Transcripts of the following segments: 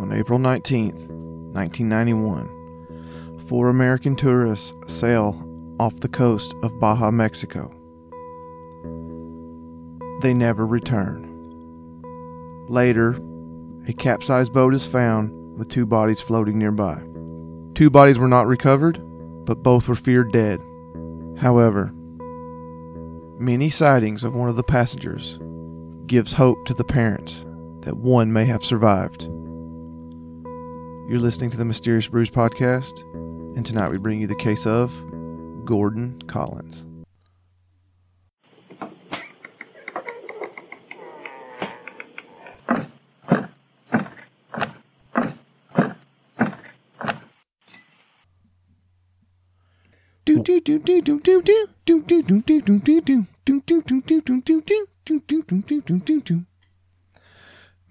on April 19, 1991, four American tourists sail off the coast of Baja, Mexico. They never return. Later, a capsized boat is found with two bodies floating nearby. Two bodies were not recovered, but both were feared dead. However, many sightings of one of the passengers gives hope to the parents that one may have survived. You're listening to the Mysterious Brews podcast, and tonight we bring you the case of Gordon Collins.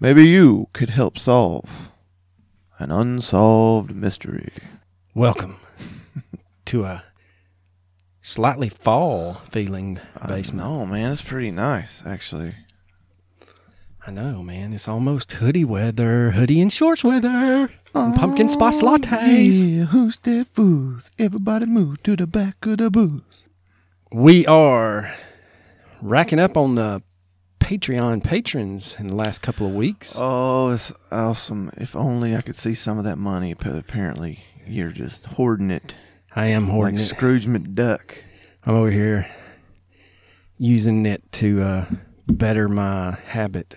Maybe you could help solve an unsolved mystery. Welcome to a slightly fall feeling basement. Oh man, it's pretty nice, actually. I know, man. It's almost hoodie weather, hoodie and shorts weather, and pumpkin spice oh, lattes. Yeah, who's that fools? Everybody move to the back of the booth. We are racking up on the Patreon patrons in the last couple of weeks. Oh, it's awesome. If only I could see some of that money, but apparently you're just hoarding it I am hoarding like it. Scrooge McDuck. I'm over here using it to uh, better my habit.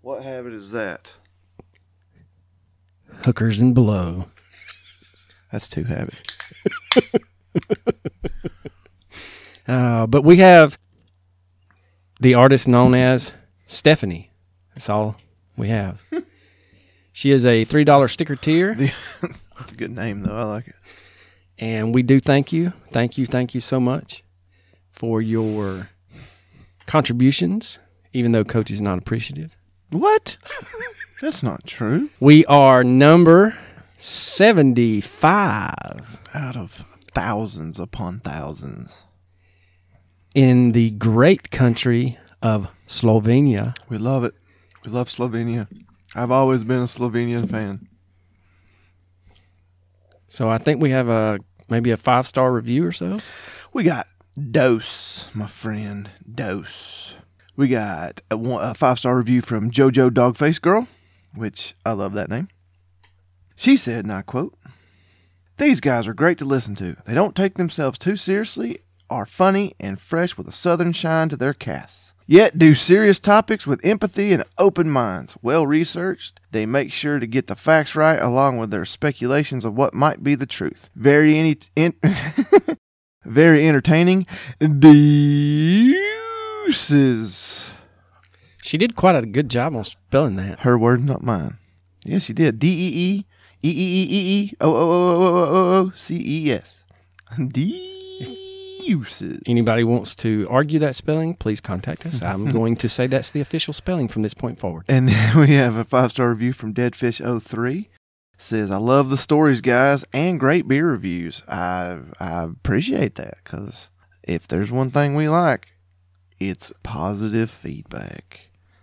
What habit is that? Hookers and blow. That's two habits. Uh, but we have the artist known as Stephanie. That's all we have. she is a three dollar sticker tier, The, that's a good name, though. I like it. and we do thank you, thank you, thank you so much for your contributions. Even though Coach is not appreciative, What? that's not true. we are number seventy-five Out of thousands upon thousands. In the great country of Slovenia. We love it. We love Slovenia. I've always been a Slovenian fan. So I think we have a maybe a five star review or so. We got Dose, my friend. Dose. We got a, a five star review from JoJo Dogface Girl, which I love that name. She said, and I quote, These guys are great to listen to. They don't take themselves too seriously, are funny, and fresh with a southern shine to their casts. Yet do serious topics with empathy and open minds. Well researched, they make sure to get the facts right along with their speculations of what might be the truth. Very any in- very entertaining. Deuces. She did quite a good job on spelling that. Her word, not mine. Yes, she did. D E E E E E E E O O O O O O C E S. Deuces. Anybody wants to argue that spelling, please contact us. I'm going to say that's the official spelling from this point forward. And then we have a five star review from Deadfish03. Says, I love the stories, guys, and great beer reviews. I, I appreciate that because if there's one thing we like, it's positive feedback.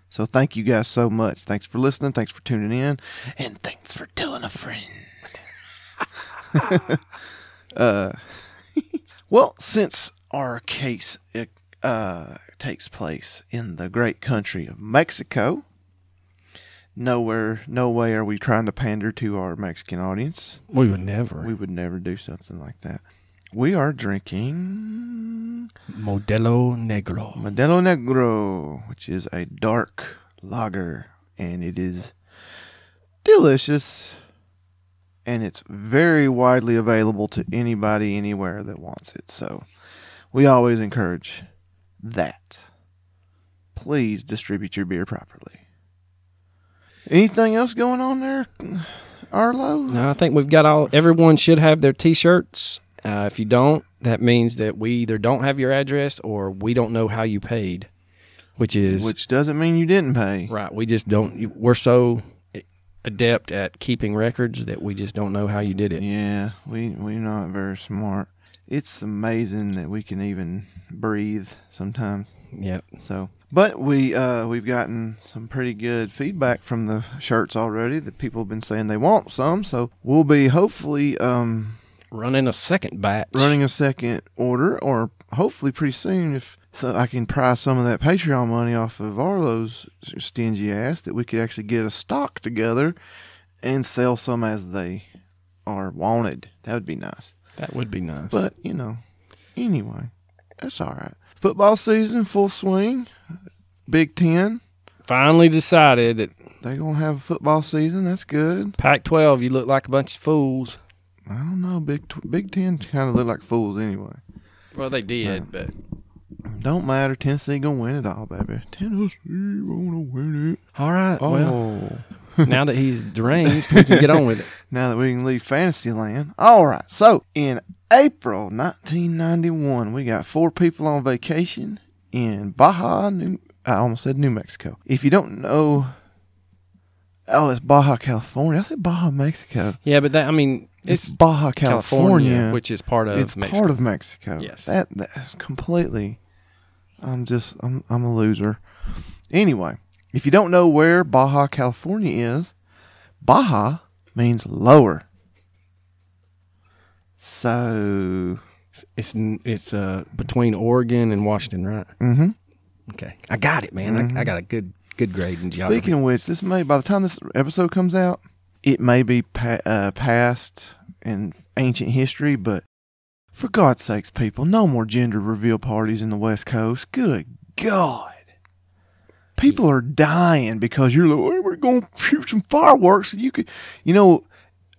So thank you guys so much. Thanks for listening. Thanks for tuning in. And thanks for telling a friend. uh, well, since our case uh, takes place in the great country of Mexico, nowhere, no way are we trying to pander to our Mexican audience. We would never. We would never do something like that. We are drinking Modelo Negro. Modelo Negro, which is a dark lager, and it is delicious. And it's very widely available to anybody, anywhere that wants it. So we always encourage that. Please distribute your beer properly. Anything else going on there, Arlo? No, I think we've got all. Everyone should have their T-shirts. Uh, if you don't, that means that we either don't have your address or we don't know how you paid, which is Which doesn't mean you didn't pay. right. We just don't. We're so adept at keeping records that we just don't know how you did it. Yeah, we we're not very smart. It's amazing that we can even breathe sometimes. Yep. So But we uh, we've gotten some pretty good feedback from the shirts already that people have been saying they want some. So we'll be hopefully um, Running a second batch. running a second order, or hopefully pretty soon, if so I can pry some of that Patreon money off of Arlo's stingy ass, that we could actually get a stock together and sell some as they are wanted. That would be nice. That would be nice. But you know, anyway, that's all right. Football season full swing. Big Ten, finally decided that they're gonna have a football season. That's good. Pac-12, you look like a bunch of fools. I don't know. Big Big Ten kind of look like fools anyway. Well, they did, but Don't matter. Tennessee gonna win it all, baby. Tennessee gonna win it. all right. Oh, Well, now that he's deranged, we can get on with it. now that we can leave Fantasyland. All right. So in April 1991, we got four people on vacation in Baja, New. I almost said New Mexico. If you don't know, oh, it's Baja, California. I said Baja, Mexico. Yeah, but that I mean, It's, it's Baja, California, California, which is part of it's Mexico. part of Mexico. Yes. that that's completely. I'm just I'm I'm a loser. Anyway, if you don't know where Baja California is, Baja means lower. So, It's it's uh between Oregon and Washington, right? hmm Okay, I got it, man. I, I got a good good grade in geography. speaking of which, this may by the time this episode comes out, it may be pa- uh, past in ancient history, but for God's sakes, people, no more gender reveal parties in the West Coast. Good God. People are dying because you're like, "Hey, we're going to shoot some fireworks. And you could, you know,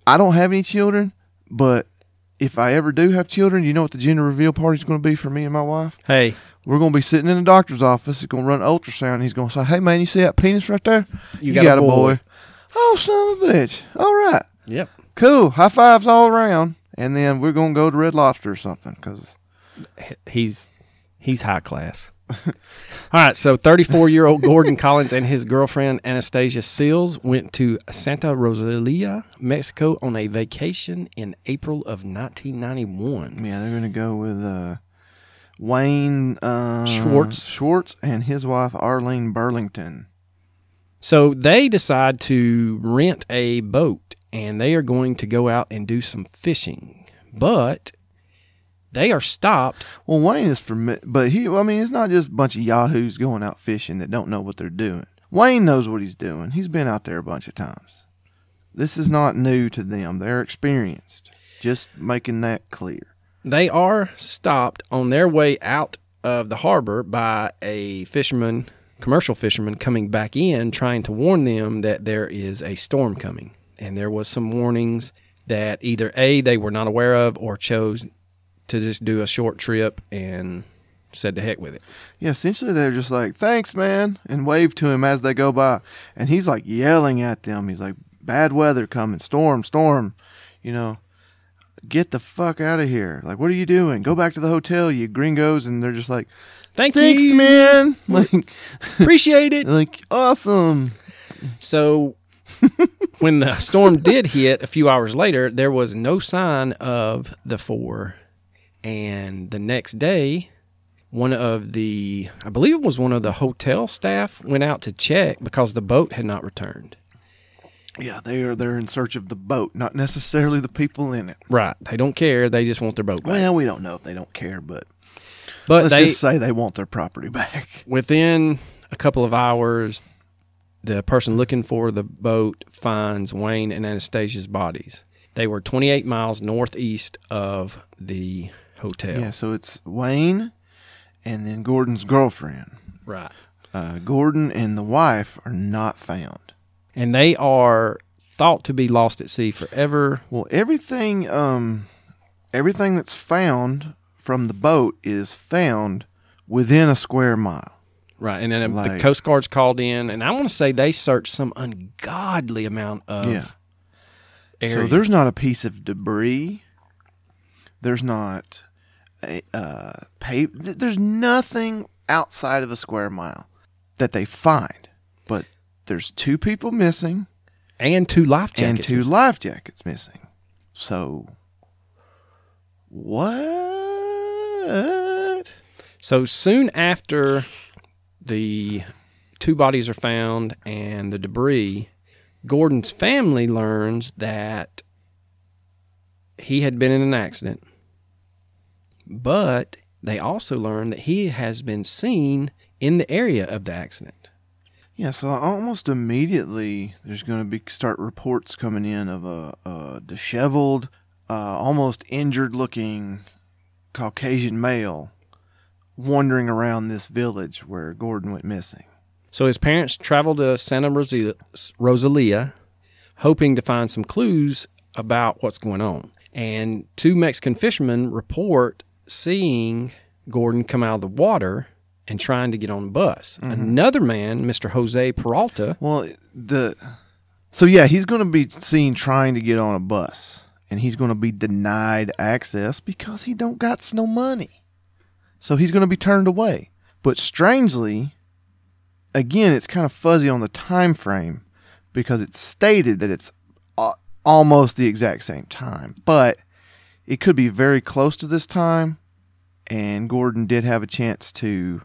I don't have any children, but if I ever do have children, you know what the gender reveal party is going to be for me and my wife? hey, We're going to be sitting in the doctor's office. He's going to run ultrasound. He's going to say, "Hey, man, you see that penis right there? you, got, a boy. Oh, son of a bitch! All right, Yep. cool. High fives all around. And then we're going to go to Red Lobster or something because He's he's high class. All right, so 34 year old Gordon Collins and his girlfriend Anastasia Seals went to Santa Rosalia, Mexico on a vacation in April of 1991. yeah, they're going to go with uh, Wayne uh, Schwartz. Schwartz and his wife Arlene Burlington. So they decide to rent a boat and they are going to go out and do some fishing. But they are stopped. Well, Wayne is from, but he, I mean, it's not just a bunch of yahoos going out fishing that don't know what they're doing. Wayne knows what he's doing. He's been out there a bunch of times. This is not new to them. They're experienced. Just making that clear. They are stopped on their way out of the harbor by a fisherman, commercial fisherman, coming back in trying to warn them that there is a storm coming. And there was some warnings that either A, they were not aware of or chose to just do a short trip and said to heck with it. Yeah, essentially they're just like, "Thanks, man," and wave to him as they go by, and he's like yelling at them. He's like, "Bad weather coming, storm, storm," you know. Get the fuck out of here! Like, what are you doing? Go back to the hotel, you gringos! And they're just like, Thank "Thanks, you, man!" Like, Appreciate it. like awesome. So when the storm did hit a few hours later, there was no sign of the four. And the next day, one of the, I believe it was one of the hotel staff, went out to check because the boat had not returned. Yeah, they are. They're in search of the boat, not necessarily the people in it. Right. They don't care. They just want their boat back. Well, we don't know if they don't care, but but let's they, just say they want their property back. within a couple of hours, the person looking for the boat finds Wayne and Anastasia's bodies. They were 28 miles northeast of the hotel. Yeah, so it's Wayne, and then Gordon's girlfriend. Right. Uh, Gordon and the wife are not found. And they are thought to be lost at sea forever. Well, everything, um, everything that's found from the boat is found within a square mile. Right. And then the Coast Guard's called in, and I want to say they searched some ungodly amount of Yeah. area. So there's not a piece of debris. There's not uh, There's nothing outside of a square mile that they find. But there's two people missing and two life jackets, and two life jackets missing. So what? So soon after the two bodies are found and the debris, Gordon's family learns that he had been in an accident, but they also learn that he has been seen in the area of the accident. Yeah, so almost immediately there's going to be start reports coming in of a, a disheveled, uh, almost injured-looking Caucasian male wandering around this village where Gordon went missing. So his parents traveled to Santa Rosa- Rosalia, hoping to find some clues about what's going on. And two Mexican fishermen report seeing Gordon come out of the water and trying to get on the bus. Mm-hmm. Another man, Mr. Jose Peralta, Well, the so yeah, he's going to be seen trying to get on a bus, and he's going to be denied access because he don't got no money. So he's going to be turned away. But strangely, again, it's kind of fuzzy on the time frame because it's stated that it's almost the exact same time, but it could be very close to this time. And Gordon did have a chance to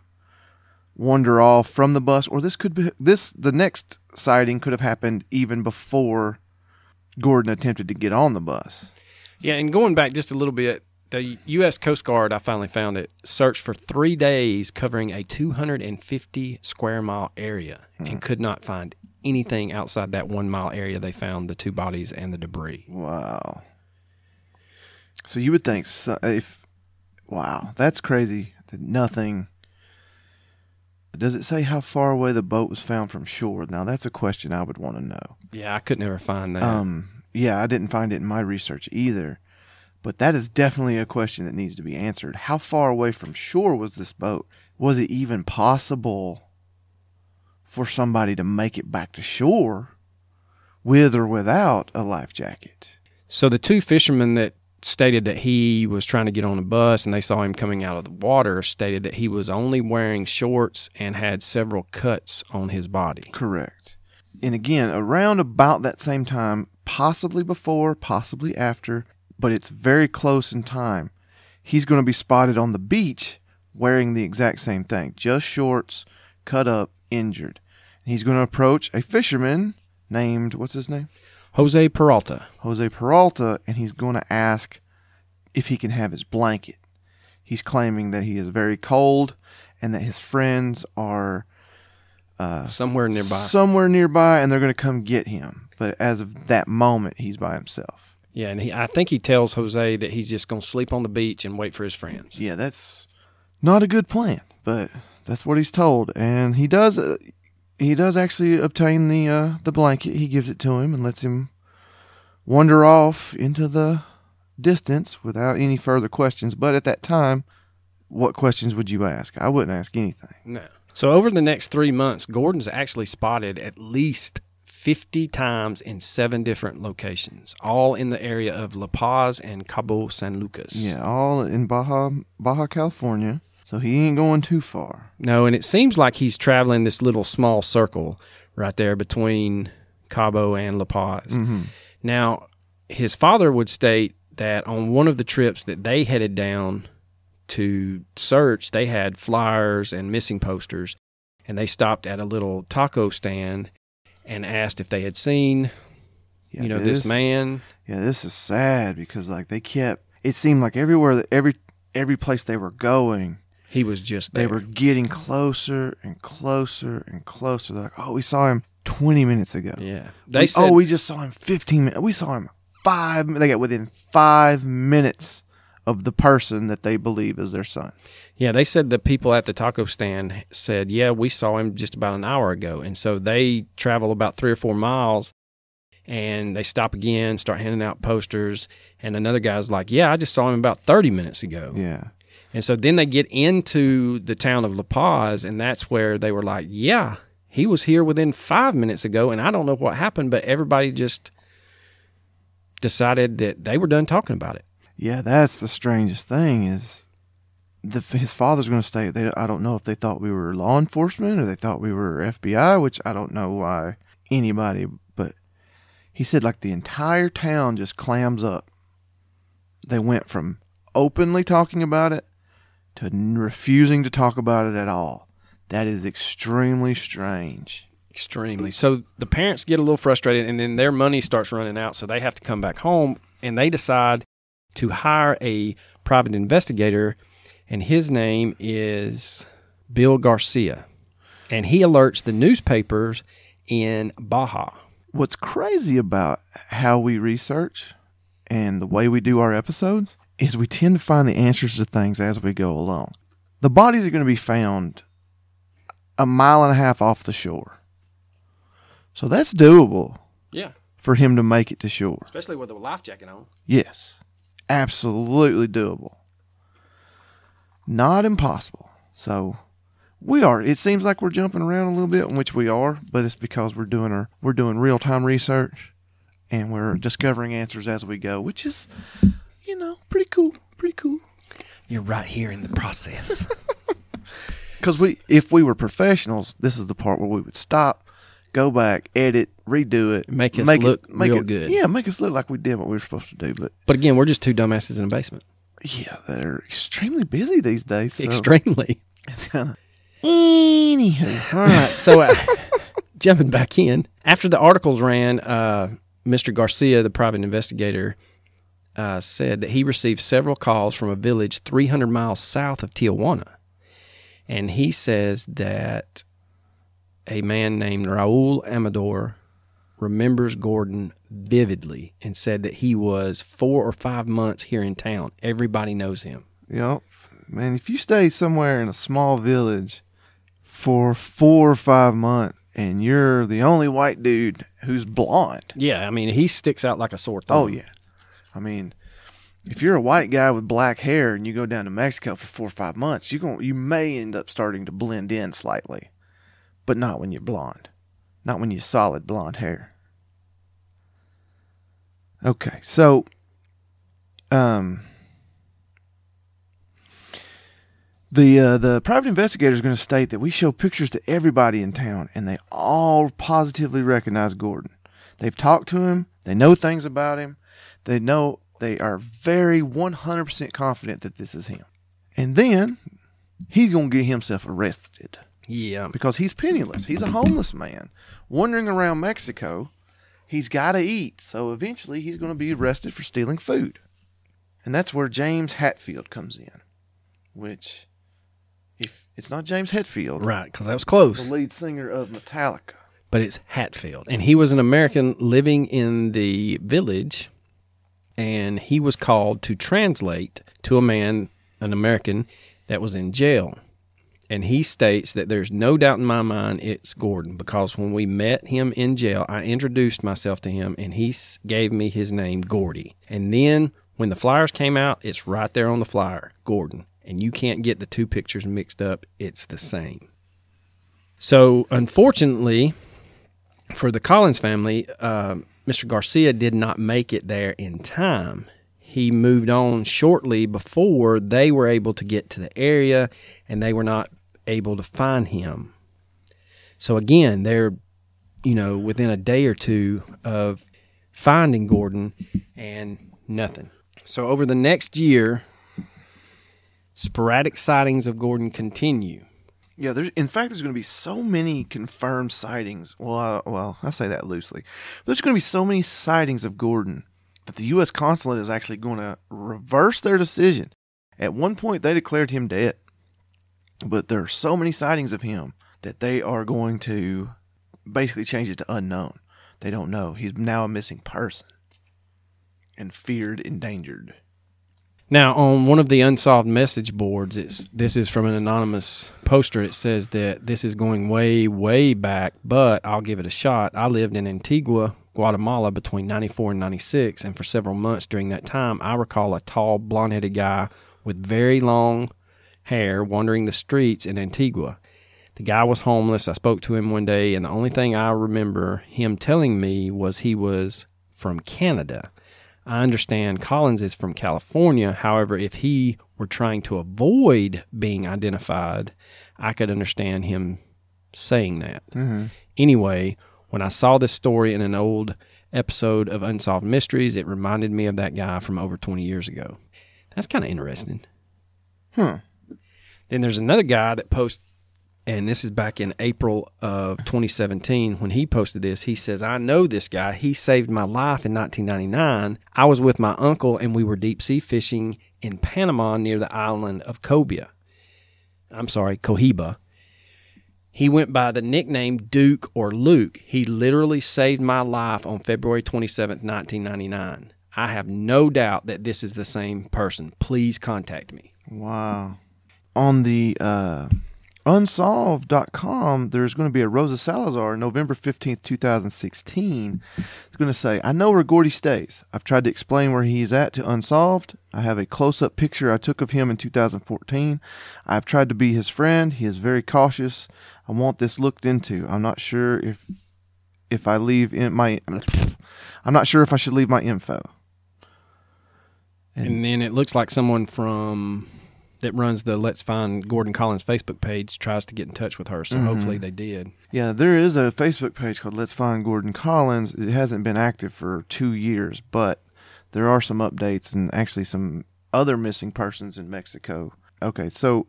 wander off from the bus, or this could be this the next sighting could have happened even before Gordon attempted to get on the bus. Yeah, and going back just a little bit, the U.S. Coast Guard, I finally found it, searched for three days covering a 250 square mile area and hmm. could not find anything outside that one mile area. They found the two bodies and the debris. Wow. So you would think so, if wow, that's crazy that nothing does it say how far away the boat was found from shore? Now that's a question I would want to know. Yeah, I could never find that. Um, yeah, I didn't find it in my research either, but that is definitely a question that needs to be answered. How far away from shore was this boat? Was it even possible for somebody to make it back to shore with or without a life jacket? So the two fishermen that stated that he was trying to get on a bus and they saw him coming out of the water stated that he was only wearing shorts and had several cuts on his body. Correct. And again, around about that same time, possibly before, possibly after, but it's very close in time. He's going to be spotted on the beach wearing the exact same thing, just shorts, cut up, injured. And he's going to approach a fisherman named what's his name? Jose Peralta. Jose Peralta, and he's going to ask if he can have his blanket. He's claiming that he is very cold and that his friends are uh, Somewhere nearby. somewhere nearby, and they're going to come get him. But as of that moment, he's by himself. Yeah, and he, I think he tells Jose that he's just going to sleep on the beach and wait for his friends. Yeah, that's not a good plan, but that's what he's told, and he does. Uh, he does actually obtain the uh, the blanket. He gives it to him and lets him wander off into the distance without any further questions. But at that time, what questions would you ask? I wouldn't ask anything. No. So over the next three months, Gordon's actually spotted at least 50 times in seven different locations, all in the area of La Paz and Cabo San Lucas. Yeah, all in Baja, Baja California. So he ain't going too far. No, and it seems like he's traveling this little small circle right there between Cabo and La Paz. Mm-hmm. Now, his father would state that on one of the trips that they headed down to search, they had flyers and missing posters, and they stopped at a little taco stand and asked if they had seen, Yeah, you know, this, man. Yeah, this is sad because like they kept. It seemed like everywhere, that every every place they were going, He was just they were getting closer and closer and closer. They're like, oh, we saw him 20 minutes ago. yeah. They We- said, oh, we just saw him 15 minutes. We saw him five. They got within five minutes of the person that they believe is their son. Yeah, they said the people at the taco stand said, "Yeah, we saw him just about an hour ago." And so they travel about 3 or 4 miles and they stop again, start handing out posters, and another guy's like, "Yeah, I just saw him about 30 minutes ago." Yeah. And so then they get into the town of La Paz and that's where they were like, "Yeah, he was here within 5 minutes ago and I don't know what happened, but everybody just decided that they were done talking about it." Yeah, that's the strangest thing is the his father's going to stay. They, I don't know if they thought we were law enforcement or they thought we were FBI, which I don't know why anybody. But he said like the entire town just clams up. They went from openly talking about it to refusing to talk about it at all. That is extremely strange. Extremely. So the parents get a little frustrated, and then their money starts running out, so they have to come back home, and they decide to hire a private investigator, and his name is Bill Garcia, and he alerts the newspapers in Baja. What's crazy about how we research and the way we do our episodes is we tend to find the answers to things as we go along. The bodies are going to be found a mile and a half off the shore. So that's doable Yeah, for him to make it to shore. especially with a life jacket on. Yes, absolutely doable. Not impossible. So we are. It seems like we're jumping around a little bit, which we are, but it's because we're doing our we're doing real time research, and we're discovering answers as we go, which is, you know, pretty cool. Pretty cool. You're right here in the process. Because we, if we were professionals, this is the part where we would stop, go back, edit, redo it, Make us look real good. Yeah, make us look like we did what we were supposed to do. But but again, we're just two dumbasses in a basement. yeah, they're extremely busy these days. So Extremely. It's kind of. Anywho, All right. So, uh, jumping back in, after the articles ran, uh, Mr. Garcia, the private investigator, uh, said that he received several calls from a village 300 miles south of Tijuana. And he says that a man named Raul Amador remembers Gordon vividly and said that he was four or five months here in town. Everybody knows him. you know, man, if you stay somewhere in a small village for four or five months and you're the only white dude who's blonde, Yeah, I mean, he sticks out like a sore thumb. oh yeah, I mean, if you're a white guy with black hair and you go down to Mexico for four or five months, you going you may end up starting to blend in slightly, but not when you're blonde, not when you're solid blonde hair. Okay, so, um, the uh, the private investigator is going to state that we show pictures to everybody in town, and they all positively recognize Gordon. They've talked to him. They know things about him. They know they are very 100% confident that this is him. And then he's going to get himself arrested Yeah. because he's penniless. He's a homeless man wandering around Mexico. He's got to eat. So eventually he's going to be arrested for stealing food. And that's where James Hatfield comes in, which, if it's not James Hetfield, Right, because that was close. the lead singer of Metallica. But it's Hatfield. And he was an American living in the village, and he was called to translate to a man, an American, that was in jail. And he states that there's no doubt in my mind it's Gordon because when we met him in jail, I introduced myself to him and he gave me his name, Gordy. And then when the flyers came out, it's right there on the flyer, Gordon. And you can't get the two pictures mixed up, it's the same. So, unfortunately, for the Collins family, uh, Mr. Garcia did not make it there in time. He moved on shortly before they were able to get to the area and they were not able to find him. So, again, they're, you know, within a day or two of finding Gordon and nothing. So, over the next year, sporadic sightings of Gordon continue. Yeah, there's in fact there's going to be so many confirmed sightings. Well, uh, well, I say that loosely. But there's going to be so many sightings of Gordon that the U.S. consulate is actually going to reverse their decision. At one point, they declared him dead, but there are so many sightings of him that they are going to basically change it to unknown. They don't know. He's now a missing person and feared, endangered. Now, on one of the unsolved message boards, it's this is from an anonymous poster. It says that this is going way, way back, but I'll give it a shot. I lived in Antigua, Guatemala between 94 and 96, and for several months during that time, I recall a tall, blonde headed guy with very long hair wandering the streets in Antigua. The guy was homeless. I spoke to him one day, and the only thing I remember him telling me was he was from Canada. I understand Collins is from California. However, if he were trying to avoid being identified, I could understand him saying that. Mm-hmm. Anyway, when I saw this story in an old episode of Unsolved Mysteries, it reminded me of that guy from over 20 years ago. That's kind of interesting. Hmm. Then there's another guy that posts and this is back in April of 2017 when he posted this. He says, I know this guy. He saved my life in 1999. I was with my uncle and we were deep sea fishing in Panama near the island of Cobia. I'm sorry, Coiba. He went by the nickname Duke or Luke. He literally saved my life on February 27th, 1999. I have no doubt that this is the same person. Please contact me. Wow. On the uh, unsolved.com, there's going to be a Rosa Salazar November 15th, 2016. It's going to say, I know where Gordy stays. I've tried to explain where he's at to Unsolved. I have a close up picture I took of him in 2014. I've tried to be his friend. He is very cautious. I want this looked into. I'm not sure if if I leave in my I'm not sure if I should leave my info. And then it looks like someone from that runs the Let's Find Gordon Collins Facebook page tries to get in touch with her. So mm-hmm. hopefully they did. Yeah, there is a Facebook page called Let's Find Gordon Collins. It hasn't been active for two years, but there are some updates and actually some other missing persons in Mexico. Okay, so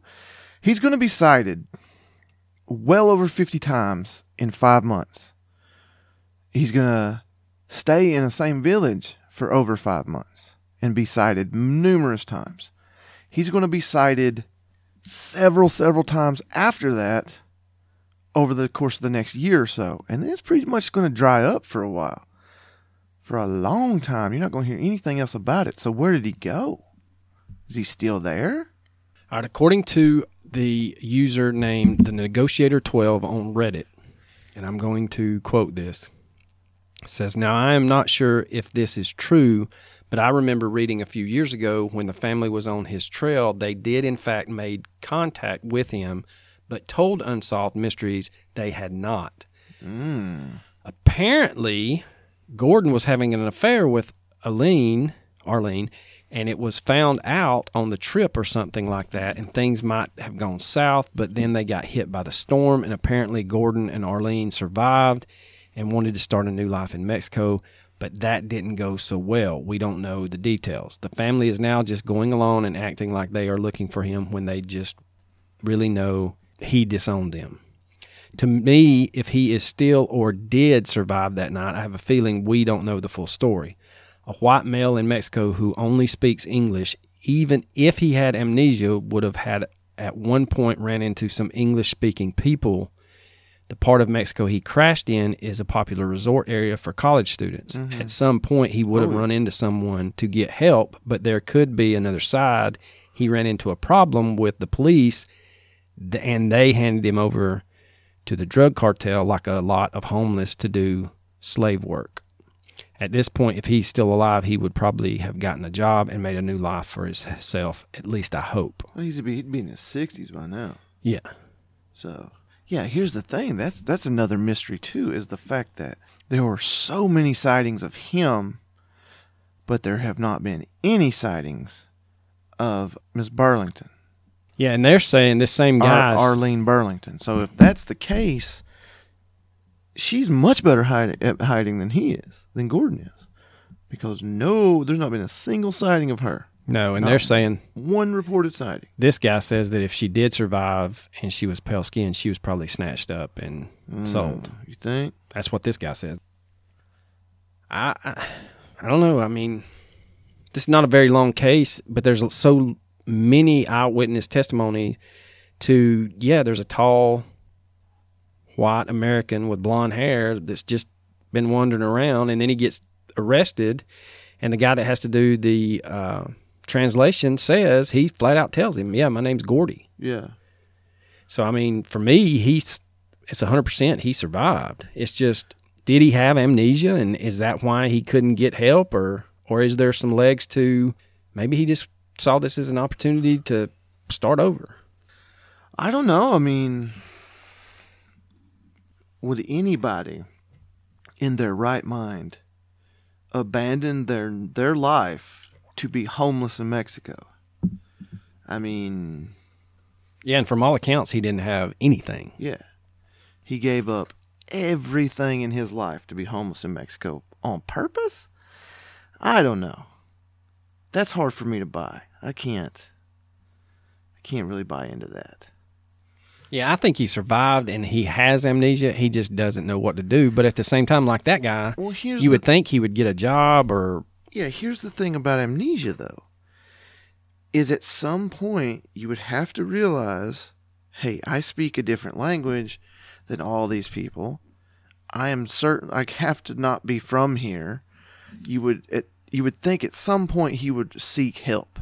he's going to be sighted well over 50 times in five months. He's going to stay in the same village for over five months and be sighted numerous times. He's going to be sighted several, several times after that over the course of the next year or so. And then it's pretty much going to dry up for a while. For a long time. You're not going to hear anything else about it. So where did he go? Is he still there? All right, according to the user named the Negotiator 12 on Reddit, and I'm going to quote this. Says, Now I am not sure if this is true, but I remember reading a few years ago when the family was on his trail, they did in fact made contact with him, but told Unsolved Mysteries they had not. Hmm. Apparently, Gordon was having an affair with Aline, Arlene, and it was found out on the trip or something like that, and things might have gone south, but then they got hit by the storm, and apparently Gordon and Arlene survived and wanted to start a new life in Mexico, but that didn't go so well. We don't know the details. The family is now just going along and acting like they are looking for him when they just really know he disowned them. To me, if he is still or did survive that night, I have a feeling we don't know the full story. A white male in Mexico who only speaks English, even if he had amnesia, would have had at one point ran into some English speaking people. The part of Mexico he crashed in is a popular resort area for college students. Mm-hmm. At some point, he would have oh, run into someone to get help, but there could be another side. He ran into a problem with the police, and they handed him over to the drug cartel like a lot of homeless to do slave work. At this point, if he's still alive, he would probably have gotten a job and made a new life for himself. At least I hope. Well, he's be, he'd be in his 60s by now. Yeah. So, yeah, here's the thing. That's that's another mystery too is the fact that there were so many sightings of him but there have not been any sightings of Miss Burlington. Yeah, and they're saying this same Ar- guy. Arlene Burlington. So if that's the case, she's much better hide- at hiding than he is, than Gordon is. Because no, there's not been a single sighting of her. No, and No. they're saying One reported sighting. this guy says that if she did survive and she was pale skinned, she was probably snatched up and sold. You think? That's what this guy said. I, I I don't know. I mean, this is not a very long case, but there's so many eyewitness testimony to yeah, there's a tall white American with blonde hair that's just been wandering around and then he gets arrested and the guy that has to do the uh, translation says he flat out tells him, "Yeah, my name's Gordy." Yeah. So I mean, for me, he's it's hundred percent he survived. It's just did he have amnesia, and is that why he couldn't get help, or or is there some legs to maybe he just saw this as an opportunity to start over? I don't know. I mean, would anybody in their right mind abandon their their life to be homeless in Mexico? I mean, Yeah, and from all accounts, he didn't have anything. yeah. He gave up everything in his life to be homeless in Mexico on purpose? I don't know. That's hard for me to buy. I can't I can't really buy into that. Yeah, I think he survived and he has amnesia. He just doesn't know what to do. But at the same time, like that guy, Well, you the would think he would get a job or Yeah, here's the thing about amnesia, though. Is at some point you would have to realize, hey, I speak a different language than all these people. I am certain I have to not be from here. You would, it, you would think at some point he would seek help.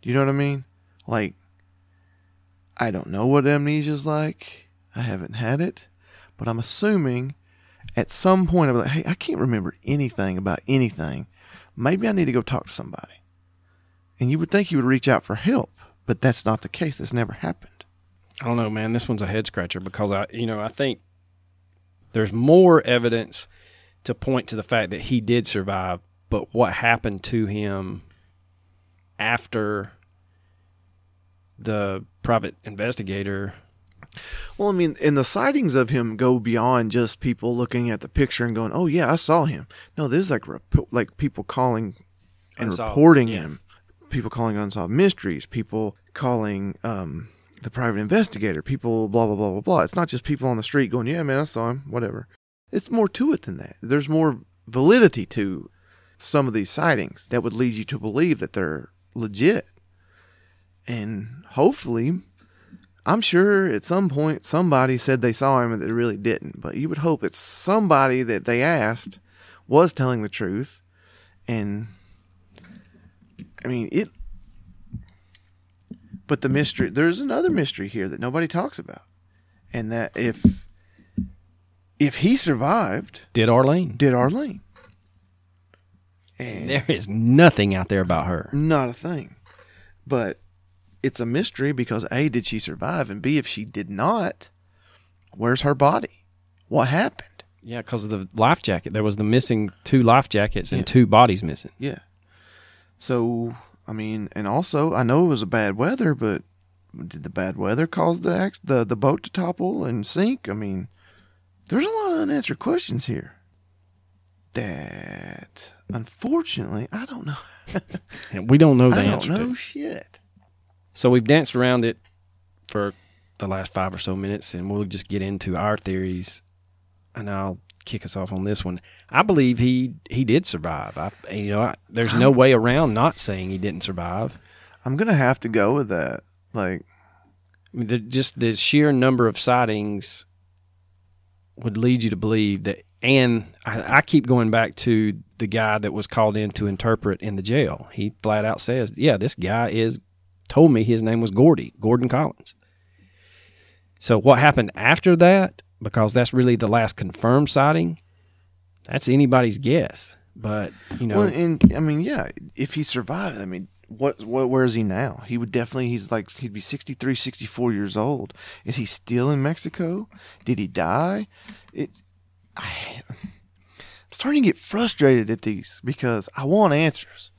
Do you know what I mean? Like, I don't know what amnesia's like. I haven't had it, but I'm assuming at some point I'm like, hey, I can't remember anything about anything maybe I need to go talk to somebody. And you would think you would reach out for help, but that's not the case. That's never happened. I don't know, man. This one's a head scratcher because I, you know, I think there's more evidence to point to the fact that he did survive, but what happened to him after the private investigator Well, I mean, and the sightings of him go beyond just people looking at the picture and going, "Oh yeah, I saw him." No, there's like rep- like people calling and Unsolved, reporting yeah. him. People calling unsolved mysteries. People calling um, the private investigator. People blah blah blah blah blah. It's not just people on the street going, "Yeah, man, I saw him." Whatever. It's more to it than that. There's more validity to some of these sightings that would lead you to believe that they're legit. And hopefully, I'm sure at some point somebody said they saw him and they really didn't. But you would hope it's somebody that they asked was telling the truth. And I mean, it. But the mystery, there's another mystery here that nobody talks about. And that if if he survived, did Arlene. did Arlene? And There is nothing out there about her. not a thing. But it's a mystery because A, did she survive? And B, if she did not, where's her body? What happened? Yeah, because of the life jacket. There was the missing two life jackets and Yeah. two bodies missing. Yeah. So, I mean, and also, I know it was a bad weather, but did the bad weather cause the ax- the the boat to topple and sink? I mean, there's a lot of unanswered questions here. That unfortunately, I don't know. We don't know the I don't answer know to. shit. So we've danced around it for the last five or so minutes, and we'll just get into our theories. And I'll kick us off on this one. I believe he he did survive. I you know I, there's no way around not saying he didn't survive. I'm gonna have to go with that. Like, I mean, the, just the sheer number of sightings would lead you to believe that. And I, I keep going back to the guy that was called in to interpret in the jail. He flat out says, "Yeah, this guy is told me his name was Gordy, Gordon Collins." So what happened after that? Because that's really the last confirmed sighting. That's anybody's guess. But you know, Well, and I mean, yeah, if he survived, I mean, what, what, where is he now? He would definitely, he's like, he'd be 63, 64 years old. Is he still in Mexico? Did he die? It, I, I'm starting to get frustrated at these because I want answers.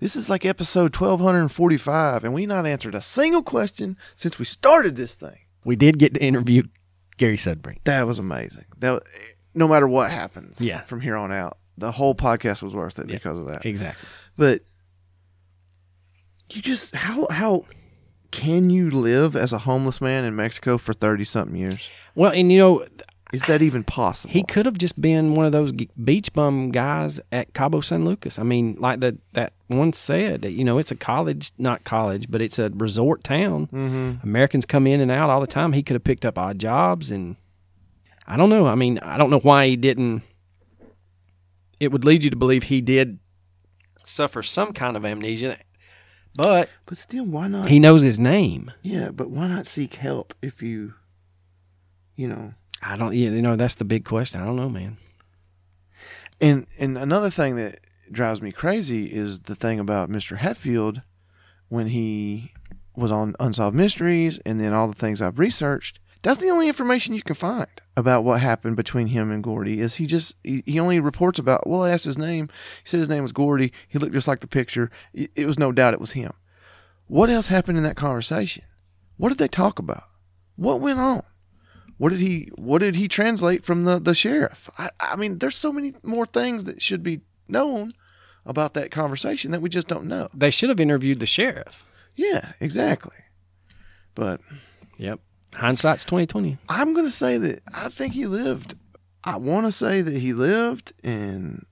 This is like episode 1245, and we not answered a single question since we started this thing. we did get to interview Gary Sudbury. That was amazing. That, no matter what happens Yeah. from here on out, the whole podcast was worth it Yeah. because of that. Exactly. But you just how how can you live as a homeless man in Mexico for thirty something years? Well, and you know, Is that even possible? He could have just been one of those beach bum guys at Cabo San Lucas. I mean, like that that one said, you know, it's a college, not college, but it's a resort town. hmm Americans come in and out all the time. He could have picked up odd jobs, and I don't know. I mean, I don't know why he didn't. It would lead you to believe he did suffer some kind of amnesia, but But still, why not? he knows his name. yeah, but why not seek help if you, you know? I don't. You know, that's the big question. I don't know, man. And and another thing that drives me crazy is the thing about Mr. Hetfield when he was on Unsolved Mysteries and then all the things I've researched. That's the only information you can find about what happened between him and Gordy. Is he just he, he only reports about? Well, I asked his name. He said his name was Gordy. He looked just like the picture. It, it was no doubt it was him. What else happened in that conversation? What did they talk about? What went on? What did he What did he translate from the the sheriff? I, I mean, there's so many more things that should be known about that conversation that we just don't know. They should have interviewed the sheriff. Yeah, exactly. But Yep. Hindsight's twenty twenty. I'm gonna say that I think he lived. I want to say that he lived, and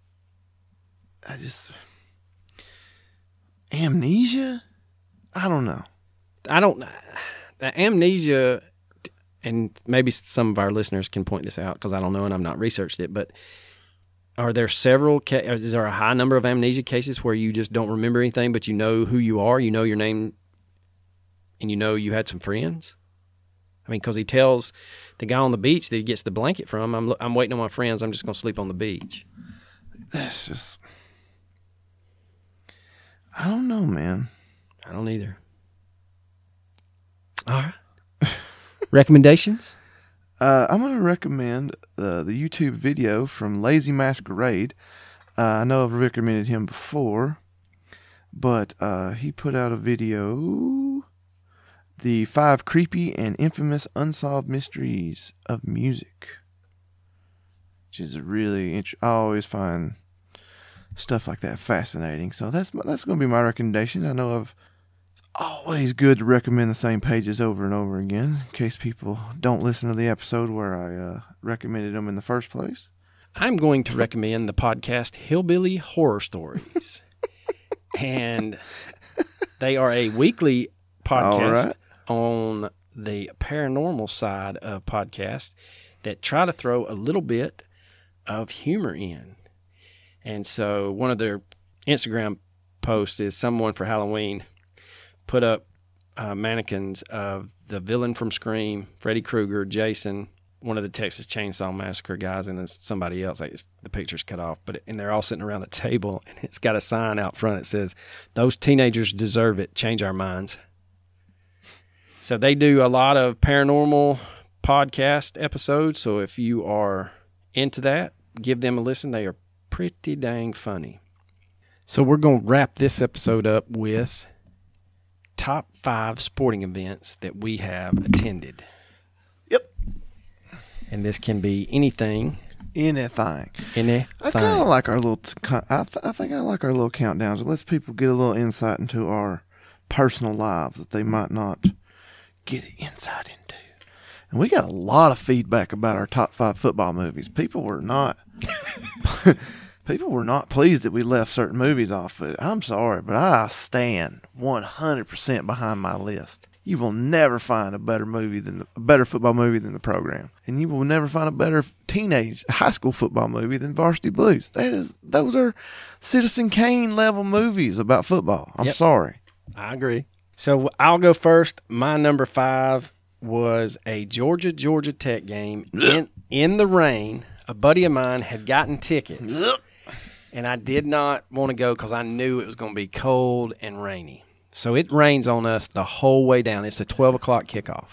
I just amnesia. I don't know. I don't. The amnesia, and maybe some of our listeners can point this out because I don't know and I've not researched it. But are there several? Ca- is there a high number of amnesia cases where you just don't remember anything, but you know who you are, you know your name, and you know you had some friends? I mean, because he tells the guy on the beach that he gets the blanket from, "I'm I'm waiting on my friends. I'm just going to sleep on the beach." That's just. I don't know, man. I don't either. All right. Recommendations? Uh, I'm gonna recommend uh, the YouTube video from Lazy Masquerade. Uh, I know I've recommended him before, but uh, he put out a video, the five creepy and infamous unsolved mysteries of music, which is really. Int- I always find stuff like that fascinating. So that's that's gonna be my recommendation. I know I've always good to recommend the same pages over and over again in case people don't listen to the episode where I uh, recommended them in the first place. I'm going to recommend the podcast Hillbilly Horror Stories. and they are a weekly podcast right. on the paranormal side of podcast that try to throw a little bit of humor in. And so one of their Instagram posts is someone for Halloween put up uh, mannequins of the villain from Scream, Freddy Krueger, Jason, one of the Texas Chainsaw Massacre guys, and then somebody else. Like the picture's cut off, but and they're all sitting around a table, and it's got a sign out front that says, "Those teenagers deserve it. Change our minds." So they do a lot of paranormal podcast episodes. So if you are into that, give them a listen. They are pretty dang funny. So we're going to wrap this episode up with top five sporting events that we have attended. Yep. And this can be anything, Anything. anything. I kind of like our little. I, th- I think I like our little countdowns. It lets people get a little insight into our personal lives that they might not get insight into. And we got a lot of feedback about our top five football movies. People were not. people were not pleased that we left certain movies off. But I'm sorry, but I stand 100% behind my list. You will never find a better movie than the, a better football movie than the program, and you will never find a better teenage high school football movie than Varsity Blues. That is, those are Citizen Kane level movies about football. I'm Yep. sorry. I agree. So I'll go first. My number five was a Georgia Georgia Tech game in in the rain. A buddy of mine had gotten tickets, and I did not want to go because I knew it was going to be cold and rainy. So it rains on us the whole way down. It's a twelve o'clock kickoff.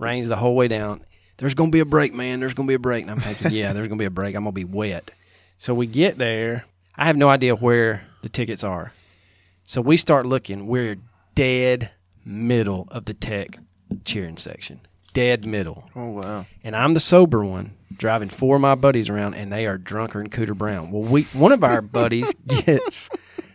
Rains the whole way down. There's going to be a break, man. There's going to be a break. And I'm thinking, yeah, there's going to be a break. I'm going to be wet. So we get there. I have no idea where the tickets are. So we start looking. We're dead middle of the tech cheering section. Dead middle. Oh wow. And I'm the sober one, driving four of my buddies around, and they are drunker than Cooter Brown. Well, we one of our buddies gets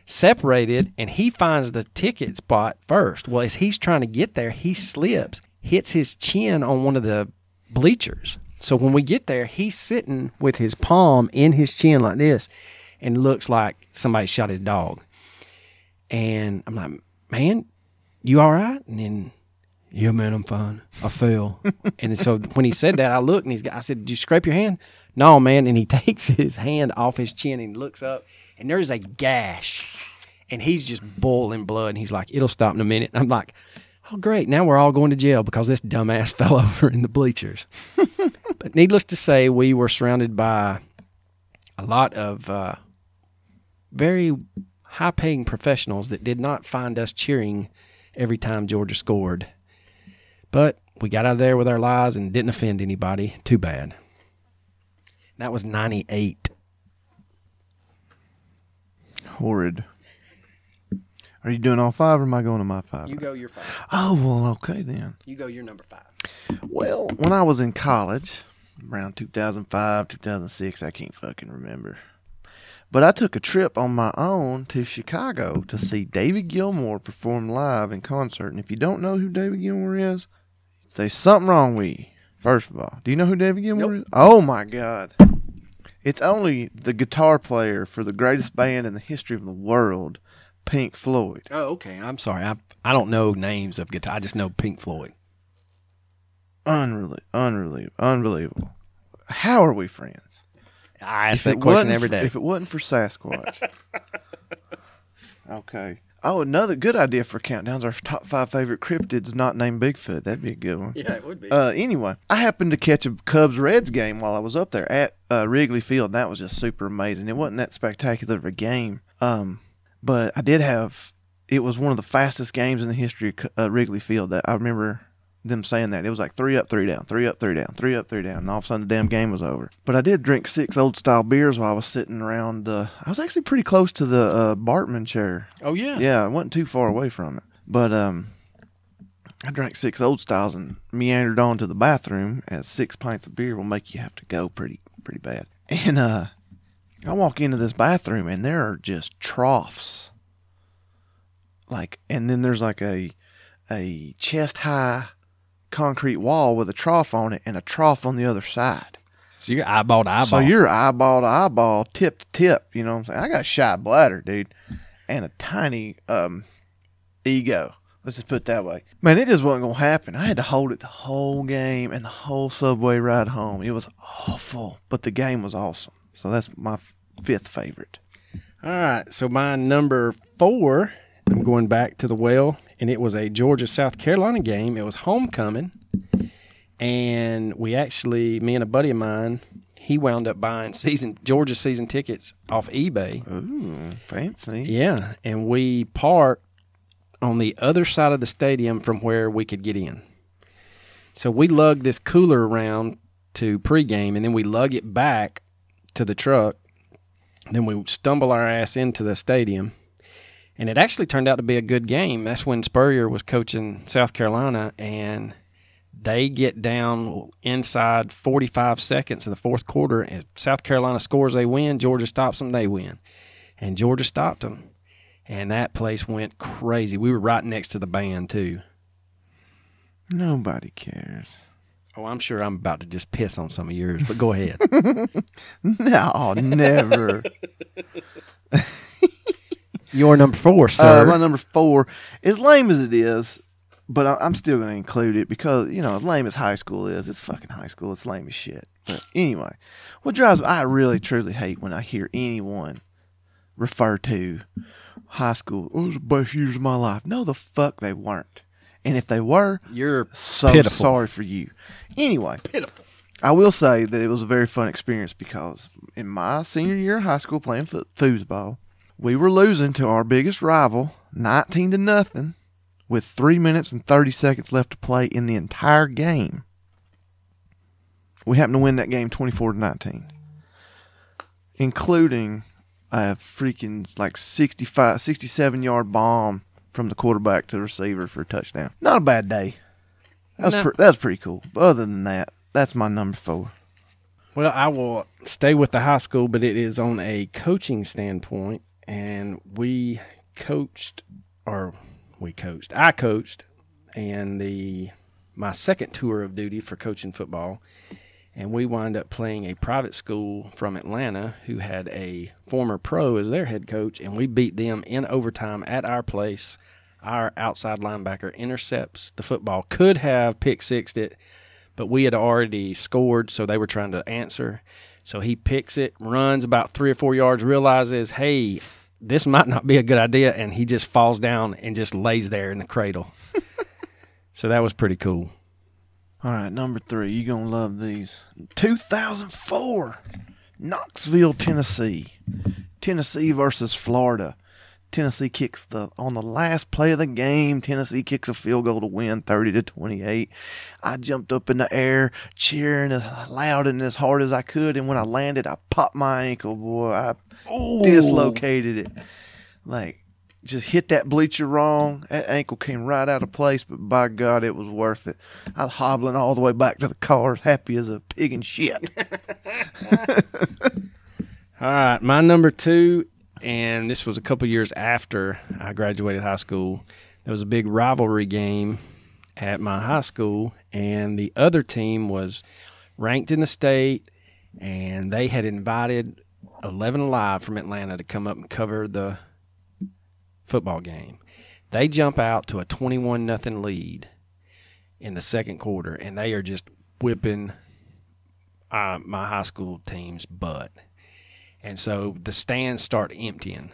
separated, and he finds the ticket spot first. Well, as he's trying to get there, he slips, hits his chin on one of the bleachers. So when we get there, he's sitting with his palm in his chin like this, and looks like somebody shot his dog. And I'm like, man, you all right? And then, yeah, man, I'm fine. I fell. and so when he said that, I looked and he's got, I said, did you scrape your hand? No, man. And he takes his hand off his chin and looks up, and there's a gash. And he's just boiling blood. And he's like, it'll stop in a minute. And I'm like, oh, great. Now we're all going to jail because this dumbass fell over in the bleachers. but needless to say, we were surrounded by a lot of uh, very high paying professionals that did not find us cheering every time Georgia scored. But we got out of there with our lives and didn't offend anybody. Too bad. That was 98. Horrid. Are you doing all five or am I going to my five? You go your five. Oh, well, okay then. You go your number five. Well, when I was in college, around 2005, 2006, I can't fucking remember. But I took a trip on my own to Chicago to see David Gilmour perform live in concert. And if you don't know who David Gilmour is, There's something wrong with you. First of all, do you know who David Gilmour Nope. is? Oh my God! It's only the guitar player for the greatest band in the history of the world, Pink Floyd. Oh, okay. I'm sorry. I I don't know names of guitar. I just know Pink Floyd. Unreal, unbelievable, unbelievable. How are we friends? I ask If that question wasn't for- If it wasn't for Sasquatch. okay. Oh, another good idea for countdowns. Our top five favorite cryptids not named Bigfoot. That'd be a good one. yeah, it would be. Uh, anyway, I happened to catch a Cubs Reds game while I was up there at uh, Wrigley Field. And that was just super amazing. It wasn't that spectacular of a game, um, but I did have. It was one of the fastest games in the history of uh, Wrigley Field. That I remember them saying that it was like three up, three down, three up, three down, three up, three down, and all of a sudden the damn game was over. But I did drink six old style beers while I was sitting around. Uh, I was actually pretty close to the uh, Bartman chair oh yeah. yeah, I wasn't too far away from it. But um, I drank six old styles and meandered on to the bathroom. As six pints of beer will make you have to go pretty pretty bad. And uh, I walk into this bathroom and there are just troughs. Like, and then there's like a a chest high concrete wall with a trough on it and a trough on the other side. So you're eyeball to eyeball. So you're eyeball to eyeball, tip to tip. You know what I'm saying? I got a shy bladder, dude, and a tiny um ego. Let's just put it that way. Man, it just wasn't gonna happen. I had to hold it the whole game and the whole subway ride home. It was awful, but the game was awesome. So that's my fifth favorite. All right. So my number four, I'm going back to the well, and it was a Georgia South Carolina game. It was homecoming, and we actually, me and a buddy of mine, he wound up buying season Georgia season tickets off eBay. Ooh, fancy. Yeah, and we parked on the other side of the stadium from where we could get in. So we lugged this cooler around to pregame, and then we lug it back to the truck. Then we stumble our ass into the stadium, and it actually turned out to be a good game. That's when Spurrier was coaching South Carolina, and they get down inside 45 seconds of the fourth quarter. And South Carolina scores, they win. Georgia stops them, they win and Georgia stopped them. And that place went crazy. We were right next to the band too. Nobody cares. Oh, I'm sure I'm about to just piss on some of yours, but go ahead. No, never. Your number four, sir. Uh, my number four, as lame as it is, but I, I'm still going to include it because you know, as lame as high school is, it's fucking high school. It's lame as shit. But anyway, what drives I really truly hate when I hear anyone refer to high school. Oh, it was the best years of my life. No, the fuck they weren't. And if they were, You're so Pitiful. sorry for you. Anyway, pitiful. I will say that it was a very fun experience because in my senior year of high school playing fo- foosball, we were losing to our biggest rival, 19 to nothing, with 3 minutes and 30 seconds left to play in the entire game. We happened to win that game 24 to 19, including a freaking like 65 67 yard bomb from the quarterback to the receiver for a touchdown. Not a bad day. That was No. pre- that was pretty cool. But other than that, that's my number 4. Well, I will stay with the high school, but it is on a coaching standpoint. And we coached, or we coached, I coached, and the my second tour of duty for coaching football. And we wind up playing a private school from Atlanta who had a former pro as their head coach, and we beat them in overtime at our place. Our outside linebacker intercepts the football, could have pick sixed it, but we had already scored, so they were trying to answer. So he picks it, runs about three or four yards, realizes, hey, this might not be a good idea, and he just falls down and just lays there in the cradle. so that was pretty cool. All right, number three. You're going to love these. 2004, Knoxville, Tennessee. Tennessee versus Florida. Tennessee kicks the on the last play of the game. Tennessee kicks a field goal to win, thirty to twenty-eight. I jumped up in the air, cheering as loud and as hard as I could, and when I landed, I popped my ankle. Boy, I dislocated it. Like just hit that bleacher wrong. That ankle came right out of place, but by God, it was worth it. I was hobbling all the way back to the car, as happy as a pig in shit. All right, my number two, and this was a couple years after I graduated high school. There was a big rivalry game at my high school, and the other team was ranked in the state, and they had invited Eleven Alive from Atlanta to come up and cover the football game. They jump out to a twenty-one nothing lead in the second quarter, and they are just whipping uh, my high school team's butt. And so the stands start emptying.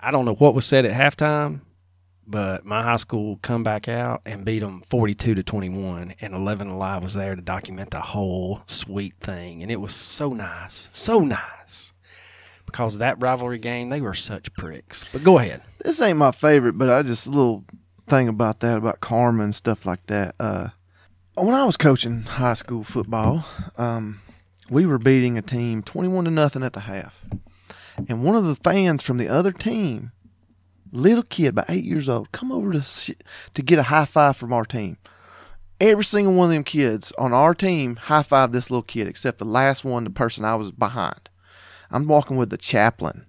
I don't know what was said at halftime, but my high school come back out and beat them 42 to 21 and 11 alive was there to document the whole sweet thing and it was so nice so nice because that rivalry game they were such pricks but go ahead This ain't my favorite, but I just a little thing about that about karma and stuff like that. Uh, when I was coaching high school football, um, we were beating a team twenty-one to nothing at the half, and one of the fans from the other team, little kid about eight years old, come over to to get a high five from our team. Every single one of them kids on our team high fived this little kid, except the last one, the person I was behind. I'm walking with the chaplain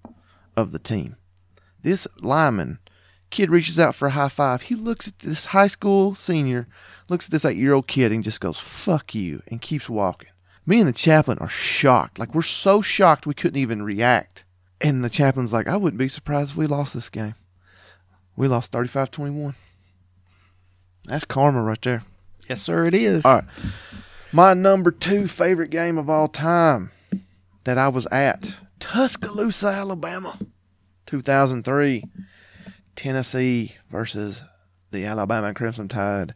of the team this lineman kid reaches out for a high five. He looks at this high school senior, looks at this eight year old kid, and just goes, fuck you, and keeps walking. Me and the chaplain are shocked. Like, we're so shocked we couldn't even react. And the chaplain's like, I wouldn't be surprised if we lost this game. We lost 35 21. That's karma right there. yes sir it is All right. My number two favorite game of all time that I was at Tuscaloosa, Alabama, 2003. Tennessee versus the Alabama Crimson Tide.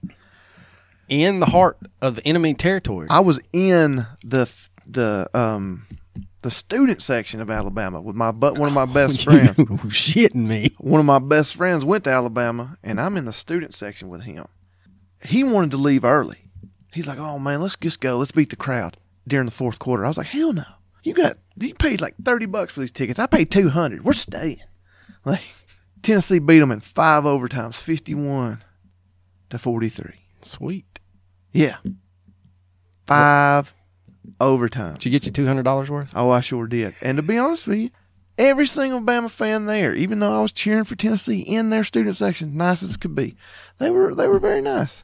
In the heart of the enemy territory I was in the the um the student section of Alabama with my but one of my best friends. shitting me One of my best friends went to Alabama, and I'm in the student section with him. He wanted to leave early. He's like, "Oh man, let's just go. Let's beat the crowd during the fourth quarter." I was like, "Hell no! You got you paid like thirty bucks for these tickets. I paid two hundred. We're staying." Like Tennessee beat them in five overtimes, fifty-one to forty-three. sweet Yeah, five overtime. did you get your $200 worth Oh, I sure did. And to be honest with you, every single Bama fan there, even though I was cheering for Tennessee in their student section, nice as it could be, they were they were very nice.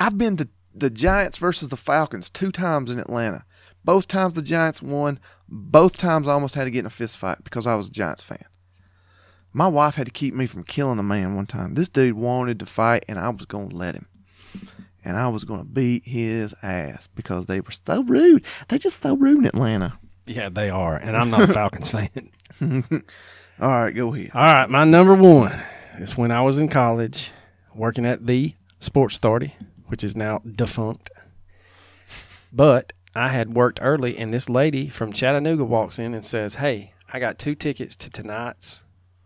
I've been to the Giants versus the Falcons two times in Atlanta. Both times the Giants won. Both times I almost had to get in a fist fight because I was a Giants fan. My wife had to keep me from killing a man one time. This dude wanted to fight, and I was going to let him. And I was going to beat his ass because they were so rude. They're just so rude in Atlanta. yeah they are and i'm not a falcons fan All right, go ahead. All right, my number one is when I was in college working at the Sports Authority, which is now defunct. But I had worked early, and this lady from Chattanooga walks in and says, Hey, I got two tickets to tonight's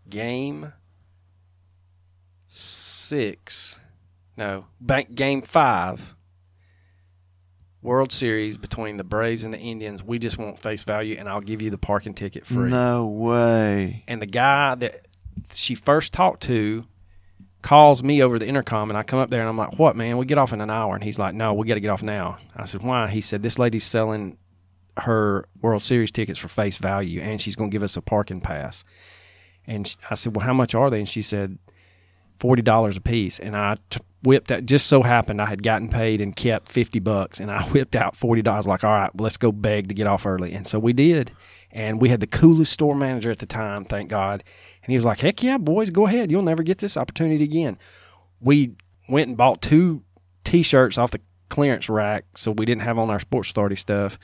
game six. No, bank game five. World Series between the Braves and the Indians. We just want face value, and I'll give you the parking ticket free No way. and the guy that she first talked to calls me over the intercom and I come up there and I'm like, "What, man? We get off in an hour." And he's like, "No, we got to get off now." I said, "Why?" He said, "This lady's selling her World Series tickets for face value and she's going to give us a parking pass." And I said, "Well, how much are they?" And she said, forty dollars a piece, and I t- whipped out. Just so happened I had gotten paid and kept fifty bucks, and I whipped out forty dollars. Like, all right, let's go beg to get off early, and so we did. And we had the coolest store manager at the time, thank God. And he was like, "Heck yeah, boys, go ahead. You'll never get this opportunity again." We went and bought two T-shirts off the clearance rack, so we didn't have on our Sports Authority stuff.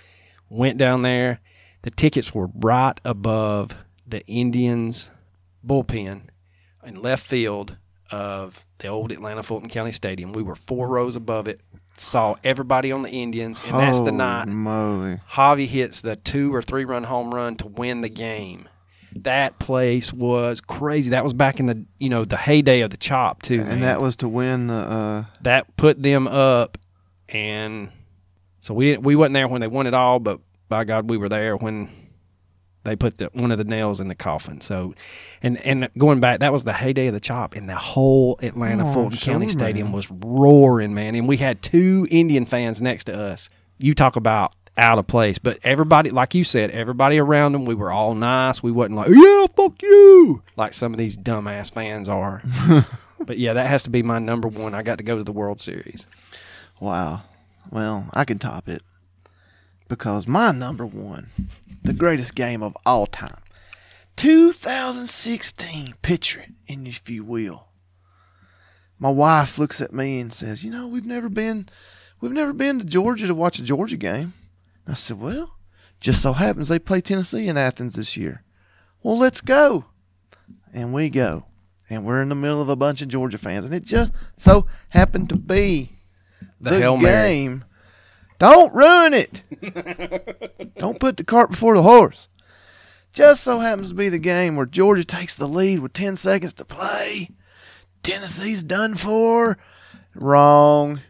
Went down there. The tickets were right above the Indians bullpen in left field of the old Atlanta Fulton County Stadium. We were four rows above it. Saw everybody on the Indians, and that's the night moly. Javy hits the two or three run home run to win the game. That place was crazy. That was back in the you know the heyday of the chop too. man. And that was to win the uh that put them up, and so we didn't, we wasn't there when they won it all, but by God, we were there when they put the, one of the nails in the coffin. So, and and going back, that was the heyday of the chop, and the whole Atlanta Oh, Fulton sure, County Stadium man. was roaring, man. And we had two Indian fans next to us. You talk about out of place, but everybody, like you said, everybody around them, we were all nice. We wasn't like, yeah, fuck you, like some of these dumbass fans are. but yeah, that has to be my number one. I got to go to the World Series. Wow. Well, I can top it because my number one, the greatest game of all time, 2016. Picture it, in if you will. My wife looks at me and says, "You know, we've never been, we've never been to Georgia to watch a Georgia game." I said, "Well, just so happens they play Tennessee in Athens this year. Well, let's go." And we go, and we're in the middle of a bunch of Georgia fans, and it just so happened to be The, the, Hail Mary. Don't ruin it. Don't put the cart before the horse. Just so happens to be the game where Georgia takes the lead with 10 seconds to play. Tennessee's done for. Wrong.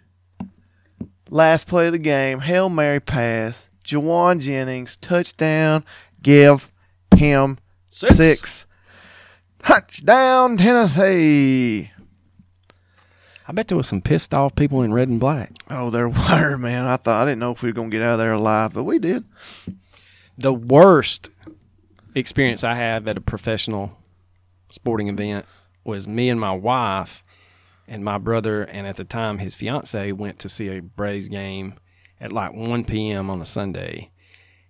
Last play of the game, Hail Mary pass. Jauan Jennings, touchdown. Give him Six. six. Touchdown, Tennessee. I bet there was some pissed off people in red and black. Oh, there were, man. I thought I didn't know if we were gonna get out of there alive, but we did. The worst experience I have at a professional sporting event was me and my wife and my brother, and at the time his fiance went to see a Braves game at like 1 p.m. on a Sunday.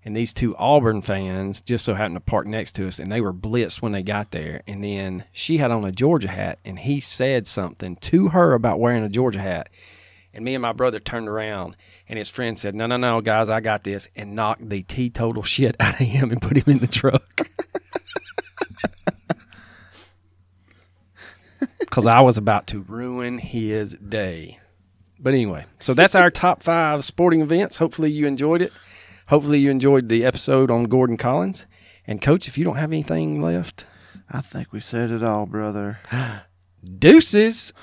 And these two Auburn fans just so happened to park next to us, and they were blitzed when they got there. And then she had on a Georgia hat, and he said something to her about wearing a Georgia hat. And me and my brother turned around, and his friend said, "No, no, no, guys, I got this," and knocked the teetotal shit out of him and put him in the truck. Because I was about to ruin his day. But anyway, so that's our top five sporting events. Hopefully, you enjoyed it. Hopefully, you enjoyed the episode on Gordon Collins. And, Coach, if you don't have anything left, I think we said it all, brother. deuces.